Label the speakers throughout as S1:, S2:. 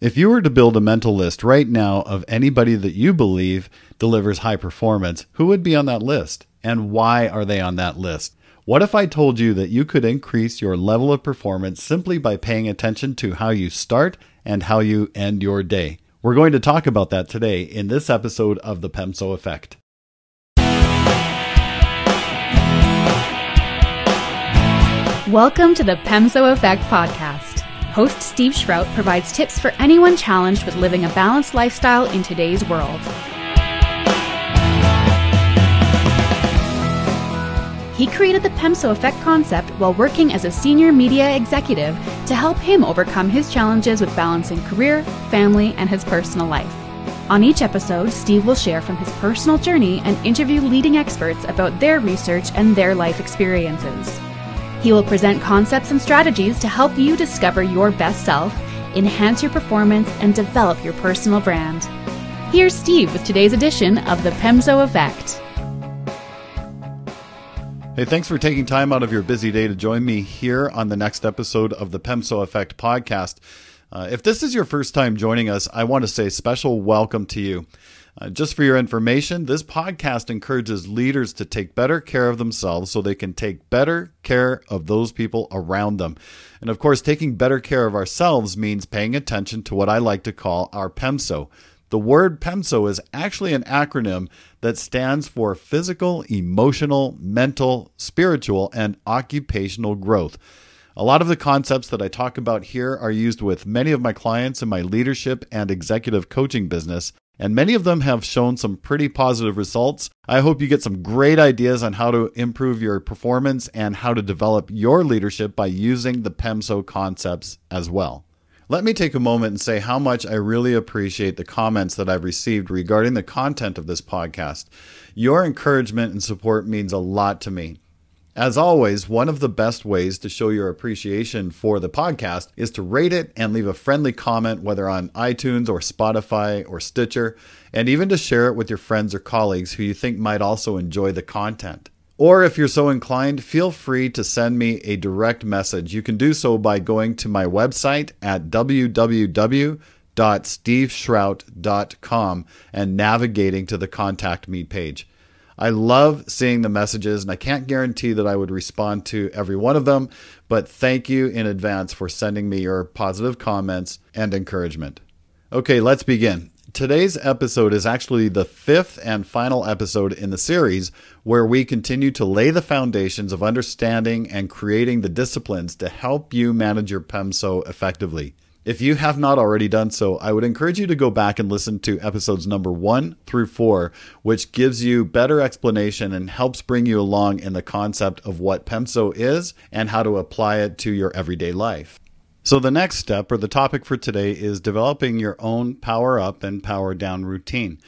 S1: If you were to build a mental list right now of anybody that you believe delivers high performance, who would be on that list? And why are they on that list? What if I told you that you could increase your level of performance simply by paying attention to how you start and how you end your day? We're going to talk about that today in this episode of The PEMSO Effect.
S2: Welcome to the PEMSO Effect podcast. Host Steve Shrout provides tips for anyone challenged with living a balanced lifestyle in today's world. He created the PEMSO Effect concept while working as a senior media executive to help him overcome his challenges with balancing career, family, and his personal life. On each episode, Steve will share from his personal journey and interview leading experts about their research and their life experiences. He will present concepts and strategies to help you discover your best self, enhance your performance, and develop your personal brand. Here's Steve with today's edition of the PEMSO Effect.
S1: Hey, thanks for taking time out of your busy day to join me here on the next episode of the PEMSO Effect podcast. Uh, if this is your first time joining us, I want to say special welcome to you. Uh, just for your information, this podcast encourages leaders to take better care of themselves so they can take better care of those people around them. And of course, taking better care of ourselves means paying attention to what I like to call our PEMSO. The word PEMSO is actually an acronym that stands for physical, emotional, mental, spiritual, and occupational growth. A lot of the concepts that I talk about here are used with many of my clients in my leadership and executive coaching business, and many of them have shown some pretty positive results. I hope you get some great ideas on how to improve your performance and how to develop your leadership by using the PEMSO concepts as well. Let me take a moment and say how much I really appreciate the comments that I've received regarding the content of this podcast. Your encouragement and support means a lot to me. As always, one of the best ways to show your appreciation for the podcast is to rate it and leave a friendly comment, whether on iTunes or Spotify or Stitcher, and even to share it with your friends or colleagues who you think might also enjoy the content. Or if you're so inclined, feel free to send me a direct message. You can do so by going to my website at www.steveshrout.com and navigating to the Contact Me page. I love seeing the messages, and I can't guarantee that I would respond to every one of them, but thank you in advance for sending me your positive comments and encouragement. Okay, let's begin. Today's episode is actually the fifth and final episode in the series where we continue to lay the foundations of understanding and creating the disciplines to help you manage your PEMSO effectively. If you have not already done so, I would encourage you to go back and listen to episodes number one through four, which gives you better explanation and helps bring you along in the concept of what PEMSO is and how to apply it to your everyday life. So, the next step or the topic for today is developing your own power up and power down routine.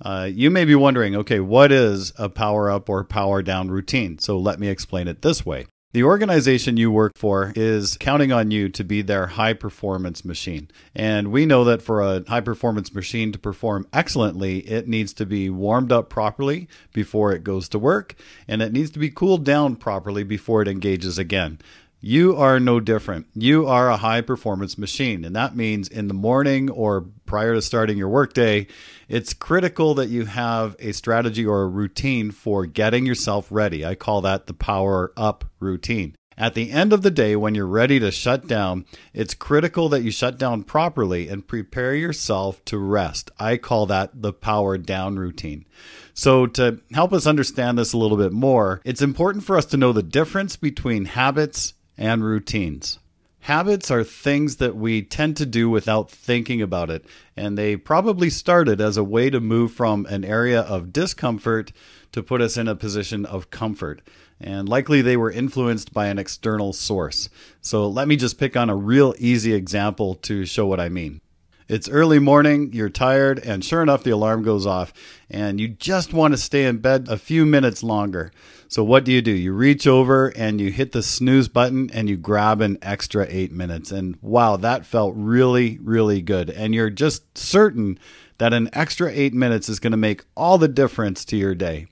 S1: Uh, you may be wondering, okay, what is a power up or power down routine? So, let me explain it this way. The organization you work for is counting on you to be their high performance machine. And we know that for a high performance machine to perform excellently, it needs to be warmed up properly before it goes to work, and it needs to be cooled down properly before it engages again. You are no different. You are a high performance machine. And that means in the morning or prior to starting your workday, it's critical that you have a strategy or a routine for getting yourself ready. I call that the power up routine. At the end of the day, when you're ready to shut down, it's critical that you shut down properly and prepare yourself to rest. I call that the power down routine. So, to help us understand this a little bit more, it's important for us to know the difference between habits and routines. Habits are things that we tend to do without thinking about it, and they probably started as a way to move from an area of discomfort to put us in a position of comfort. And likely they were influenced by an external source. So let me just pick on a real easy example to show what I mean. It's early morning, you're tired, and sure enough, the alarm goes off, and you just want to stay in bed a few minutes longer. So, what do you do? You reach over and you hit the snooze button and you grab an extra eight minutes. And wow, that felt really, really good. And you're just certain that an extra eight minutes is going to make all the difference to your day.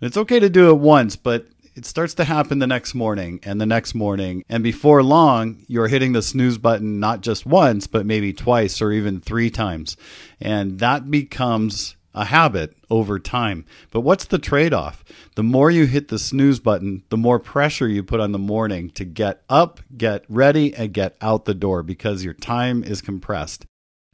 S1: It's okay to do it once, but it starts to happen the next morning and the next morning. And before long, you're hitting the snooze button not just once, but maybe twice or even three times. And that becomes a habit over time. But what's the trade off? The more you hit the snooze button, the more pressure you put on the morning to get up, get ready, and get out the door because your time is compressed.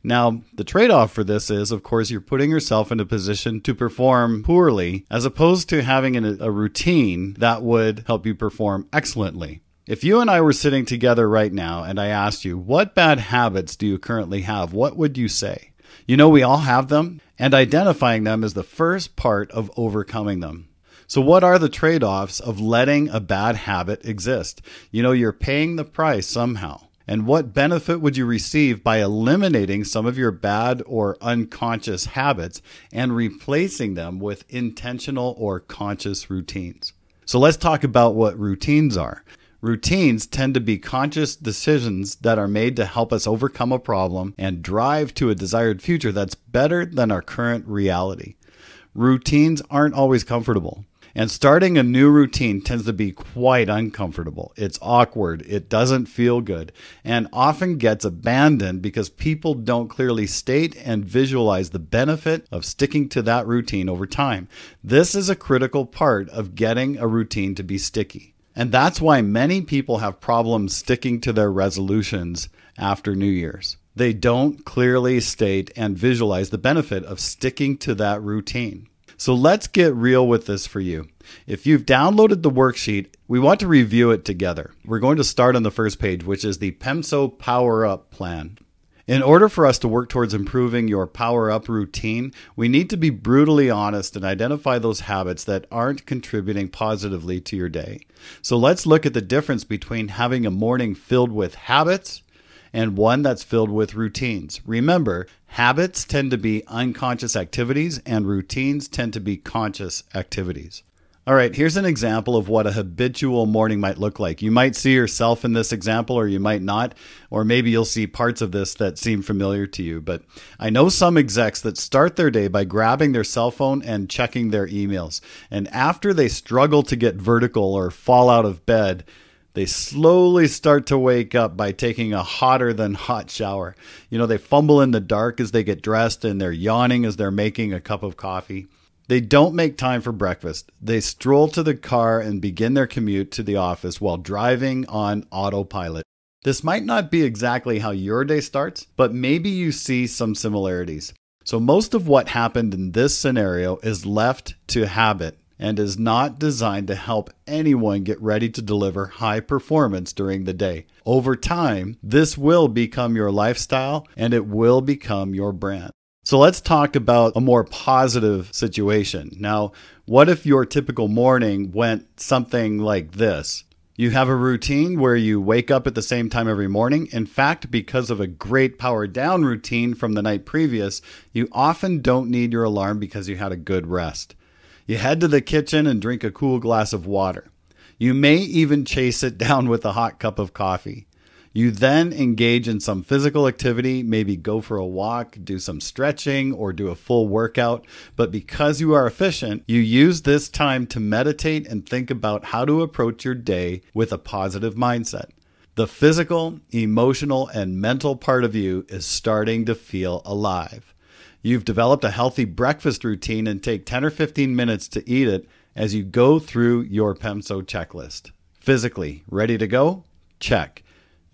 S1: Now, the trade off for this is, of course, you're putting yourself in a position to perform poorly as opposed to having a, routine that would help you perform excellently. If you and I were sitting together right now and I asked you, what bad habits do you currently have? What would you say? You know, we all have them, and identifying them is the first part of overcoming them. So, what are the trade offs of letting a bad habit exist? You know, you're paying the price somehow. And what benefit would you receive by eliminating some of your bad or unconscious habits and replacing them with intentional or conscious routines? So let's talk about what routines are. Routines tend to be conscious decisions that are made to help us overcome a problem and drive to a desired future that's better than our current reality. Routines aren't always comfortable. And starting a new routine tends to be quite uncomfortable. It's awkward, it doesn't feel good, and often gets abandoned because people don't clearly state and visualize the benefit of sticking to that routine over time. This is a critical part of getting a routine to be sticky. And that's why many people have problems sticking to their resolutions after New Year's. They don't clearly state and visualize the benefit of sticking to that routine. So let's get real with this for you. If you've downloaded the worksheet, we want to review it together. We're going to start on the first page, which is the PEMSO Power Up Plan. In order for us to work towards improving your power up routine, we need to be brutally honest and identify those habits that aren't contributing positively to your day. So let's look at the difference between having a morning filled with habits and one that's filled with routines. Remember, habits tend to be unconscious activities and routines tend to be conscious activities. All right, here's an example of what a habitual morning might look like. You might see yourself in this example, or you might not, or maybe you'll see parts of this that seem familiar to you. But I know some execs that start their day by grabbing their cell phone and checking their emails. And after they struggle to get vertical or fall out of bed, they slowly start to wake up by taking a hotter than hot shower. You know, they fumble in the dark as they get dressed and they're yawning as they're making a cup of coffee. They don't make time for breakfast. They stroll to the car and begin their commute to the office while driving on autopilot. This might not be exactly how your day starts, but maybe you see some similarities. So, most of what happened in this scenario is left to habit and is not designed to help anyone get ready to deliver high performance during the day. Over time, this will become your lifestyle and it will become your brand. So let's talk about a more positive situation. Now, what if your typical morning went something like this? You have a routine where you wake up at the same time every morning. In fact, because of a great power down routine from the night previous, you often don't need your alarm because you had a good rest. You head to the kitchen and drink a cool glass of water. You may even chase it down with a hot cup of coffee. You then engage in some physical activity, maybe go for a walk, do some stretching, or do a full workout. But because you are efficient, you use this time to meditate and think about how to approach your day with a positive mindset. The physical, emotional, and mental part of you is starting to feel alive. You've developed a healthy breakfast routine and take 10 or 15 minutes to eat it as you go through your PEMSO checklist. Physically, ready to go? Check.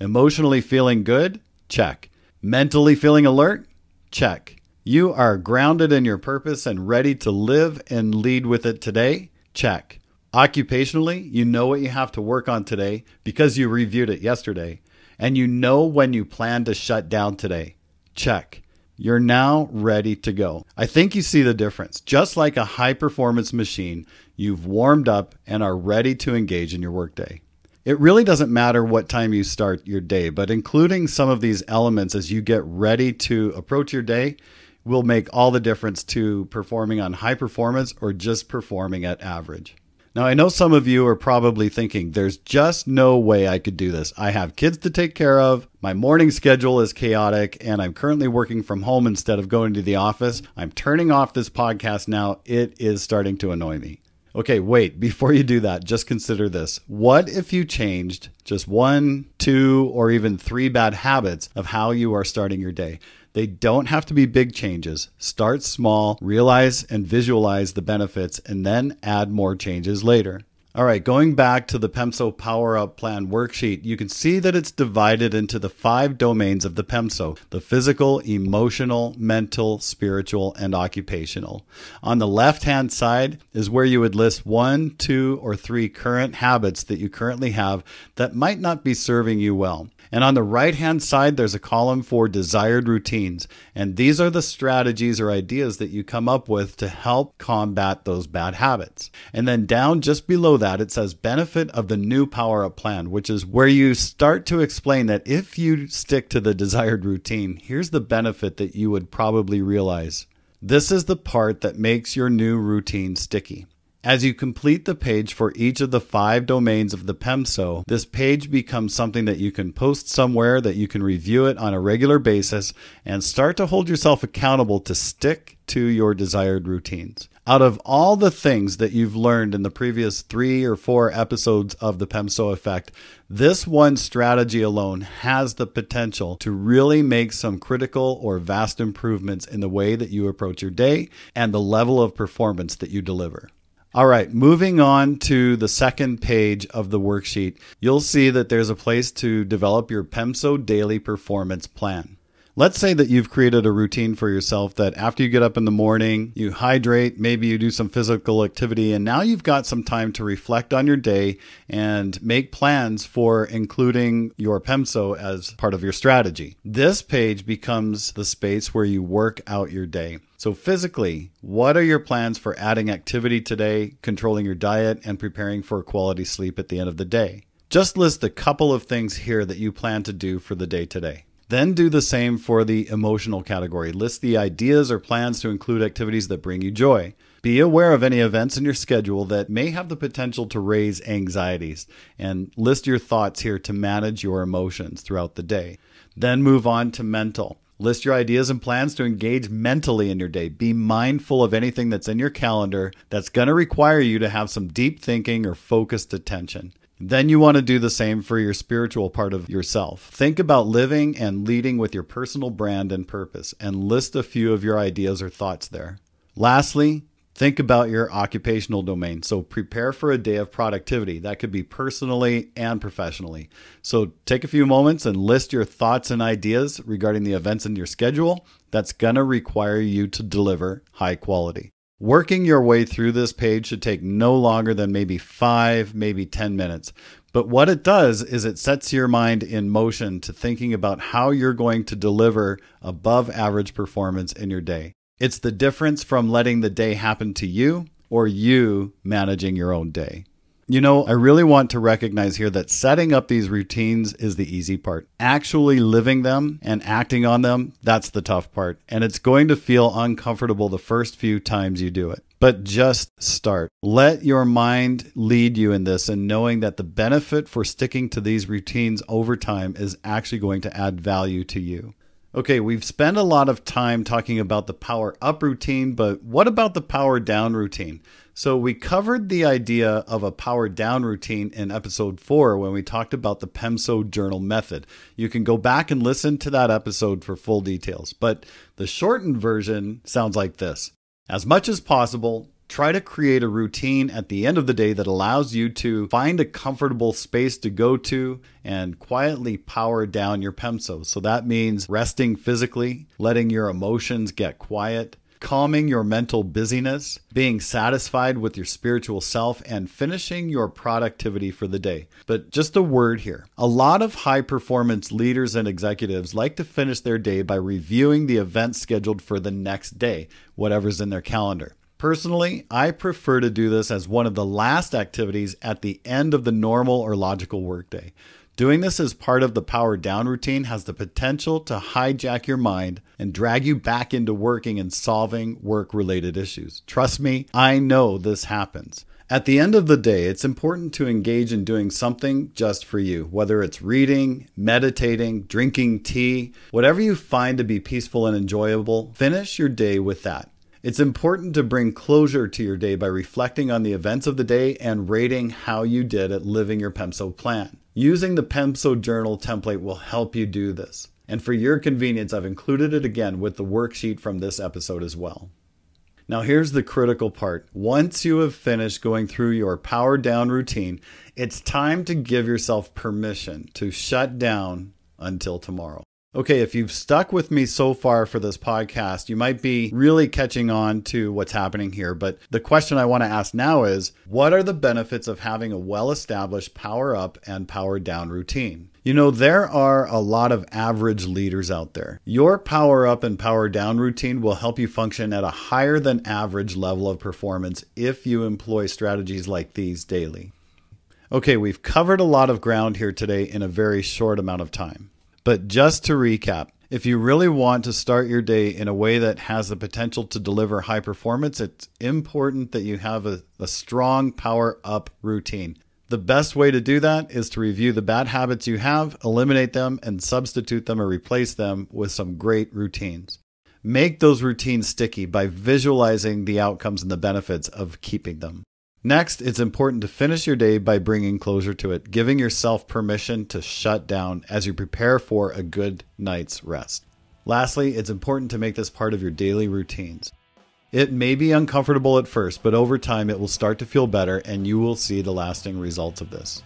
S1: Emotionally feeling good? Check. Mentally feeling alert? Check. You are grounded in your purpose and ready to live and lead with it today? Check. Occupationally, you know what you have to work on today because you reviewed it yesterday, and you know when you plan to shut down today. Check. You're now ready to go. I think you see the difference. Just like a high performance machine, you've warmed up and are ready to engage in your workday. It really doesn't matter what time you start your day, but including some of these elements as you get ready to approach your day will make all the difference to performing on high performance or just performing at average. Now, I know some of you are probably thinking, there's just no way I could do this. I have kids to take care of. My morning schedule is chaotic, and I'm currently working from home instead of going to the office. I'm turning off this podcast now. It is starting to annoy me. Okay, wait, before you do that, just consider this. What if you changed just one, two, or even three bad habits of how you are starting your day? They don't have to be big changes. Start small, realize and visualize the benefits, and then add more changes later. All right, going back to the PEMSO Power Up Plan worksheet, you can see that it's divided into the five domains of the PEMSO the physical, emotional, mental, spiritual, and occupational. On the left hand side is where you would list one, two, or three current habits that you currently have that might not be serving you well. And on the right hand side, there's a column for desired routines. And these are the strategies or ideas that you come up with to help combat those bad habits. And then down just below that, it says benefit of the new Power Up plan, which is where you start to explain that if you stick to the desired routine, here's the benefit that you would probably realize. This is the part that makes your new routine sticky. As you complete the page for each of the five domains of the PEMSO, this page becomes something that you can post somewhere, that you can review it on a regular basis, and start to hold yourself accountable to stick to your desired routines. Out of all the things that you've learned in the previous three or four episodes of the PEMSO effect, this one strategy alone has the potential to really make some critical or vast improvements in the way that you approach your day and the level of performance that you deliver. All right, moving on to the second page of the worksheet, you'll see that there's a place to develop your PEMSO daily performance plan. Let's say that you've created a routine for yourself that after you get up in the morning, you hydrate, maybe you do some physical activity, and now you've got some time to reflect on your day and make plans for including your PEMSO as part of your strategy. This page becomes the space where you work out your day. So, physically, what are your plans for adding activity today, controlling your diet, and preparing for quality sleep at the end of the day? Just list a couple of things here that you plan to do for the day today. Then do the same for the emotional category. List the ideas or plans to include activities that bring you joy. Be aware of any events in your schedule that may have the potential to raise anxieties and list your thoughts here to manage your emotions throughout the day. Then move on to mental. List your ideas and plans to engage mentally in your day. Be mindful of anything that's in your calendar that's going to require you to have some deep thinking or focused attention. Then you want to do the same for your spiritual part of yourself. Think about living and leading with your personal brand and purpose and list a few of your ideas or thoughts there. Lastly, think about your occupational domain. So prepare for a day of productivity. That could be personally and professionally. So take a few moments and list your thoughts and ideas regarding the events in your schedule that's going to require you to deliver high quality. Working your way through this page should take no longer than maybe five, maybe 10 minutes. But what it does is it sets your mind in motion to thinking about how you're going to deliver above average performance in your day. It's the difference from letting the day happen to you or you managing your own day. You know, I really want to recognize here that setting up these routines is the easy part. Actually living them and acting on them, that's the tough part. And it's going to feel uncomfortable the first few times you do it. But just start. Let your mind lead you in this and knowing that the benefit for sticking to these routines over time is actually going to add value to you. Okay, we've spent a lot of time talking about the power up routine, but what about the power down routine? So, we covered the idea of a power down routine in episode four when we talked about the PEMSO journal method. You can go back and listen to that episode for full details, but the shortened version sounds like this As much as possible, Try to create a routine at the end of the day that allows you to find a comfortable space to go to and quietly power down your PEMSO. So that means resting physically, letting your emotions get quiet, calming your mental busyness, being satisfied with your spiritual self, and finishing your productivity for the day. But just a word here a lot of high performance leaders and executives like to finish their day by reviewing the events scheduled for the next day, whatever's in their calendar. Personally, I prefer to do this as one of the last activities at the end of the normal or logical workday. Doing this as part of the power down routine has the potential to hijack your mind and drag you back into working and solving work related issues. Trust me, I know this happens. At the end of the day, it's important to engage in doing something just for you, whether it's reading, meditating, drinking tea, whatever you find to be peaceful and enjoyable, finish your day with that. It's important to bring closure to your day by reflecting on the events of the day and rating how you did at living your PEMSO plan. Using the PEMSO journal template will help you do this. And for your convenience, I've included it again with the worksheet from this episode as well. Now, here's the critical part. Once you have finished going through your power down routine, it's time to give yourself permission to shut down until tomorrow. Okay, if you've stuck with me so far for this podcast, you might be really catching on to what's happening here. But the question I want to ask now is what are the benefits of having a well established power up and power down routine? You know, there are a lot of average leaders out there. Your power up and power down routine will help you function at a higher than average level of performance if you employ strategies like these daily. Okay, we've covered a lot of ground here today in a very short amount of time. But just to recap, if you really want to start your day in a way that has the potential to deliver high performance, it's important that you have a, a, strong power up routine. The best way to do that is to review the bad habits you have, eliminate them, and substitute them or replace them with some great routines. Make those routines sticky by visualizing the outcomes and the benefits of keeping them. Next, it's important to finish your day by bringing closure to it, giving yourself permission to shut down as you prepare for a good night's rest. Lastly, it's important to make this part of your daily routines. It may be uncomfortable at first, but over time it will start to feel better and you will see the lasting results of this.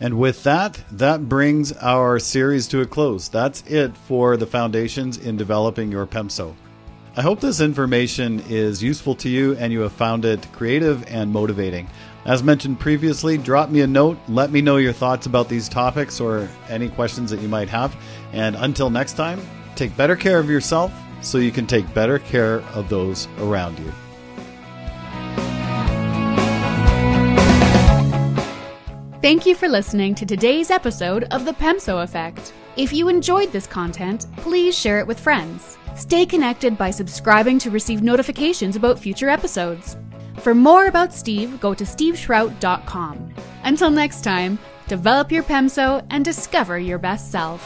S1: And with that, that brings our series to a close. That's it for the foundations in developing your PEMSO. I hope this information is useful to you and you have found it creative and motivating. As mentioned previously, drop me a note. Let me know your thoughts about these topics or any questions that you might have. And until next time, take better care of yourself so you can take better care of those around you.
S2: Thank you for listening to today's episode of The PEMSO Effect. If you enjoyed this content, please share it with friends. Stay connected by subscribing to receive notifications about future episodes. For more about Steve, go to steveshrout.com. Until next time, develop your PEMSO and discover your best self.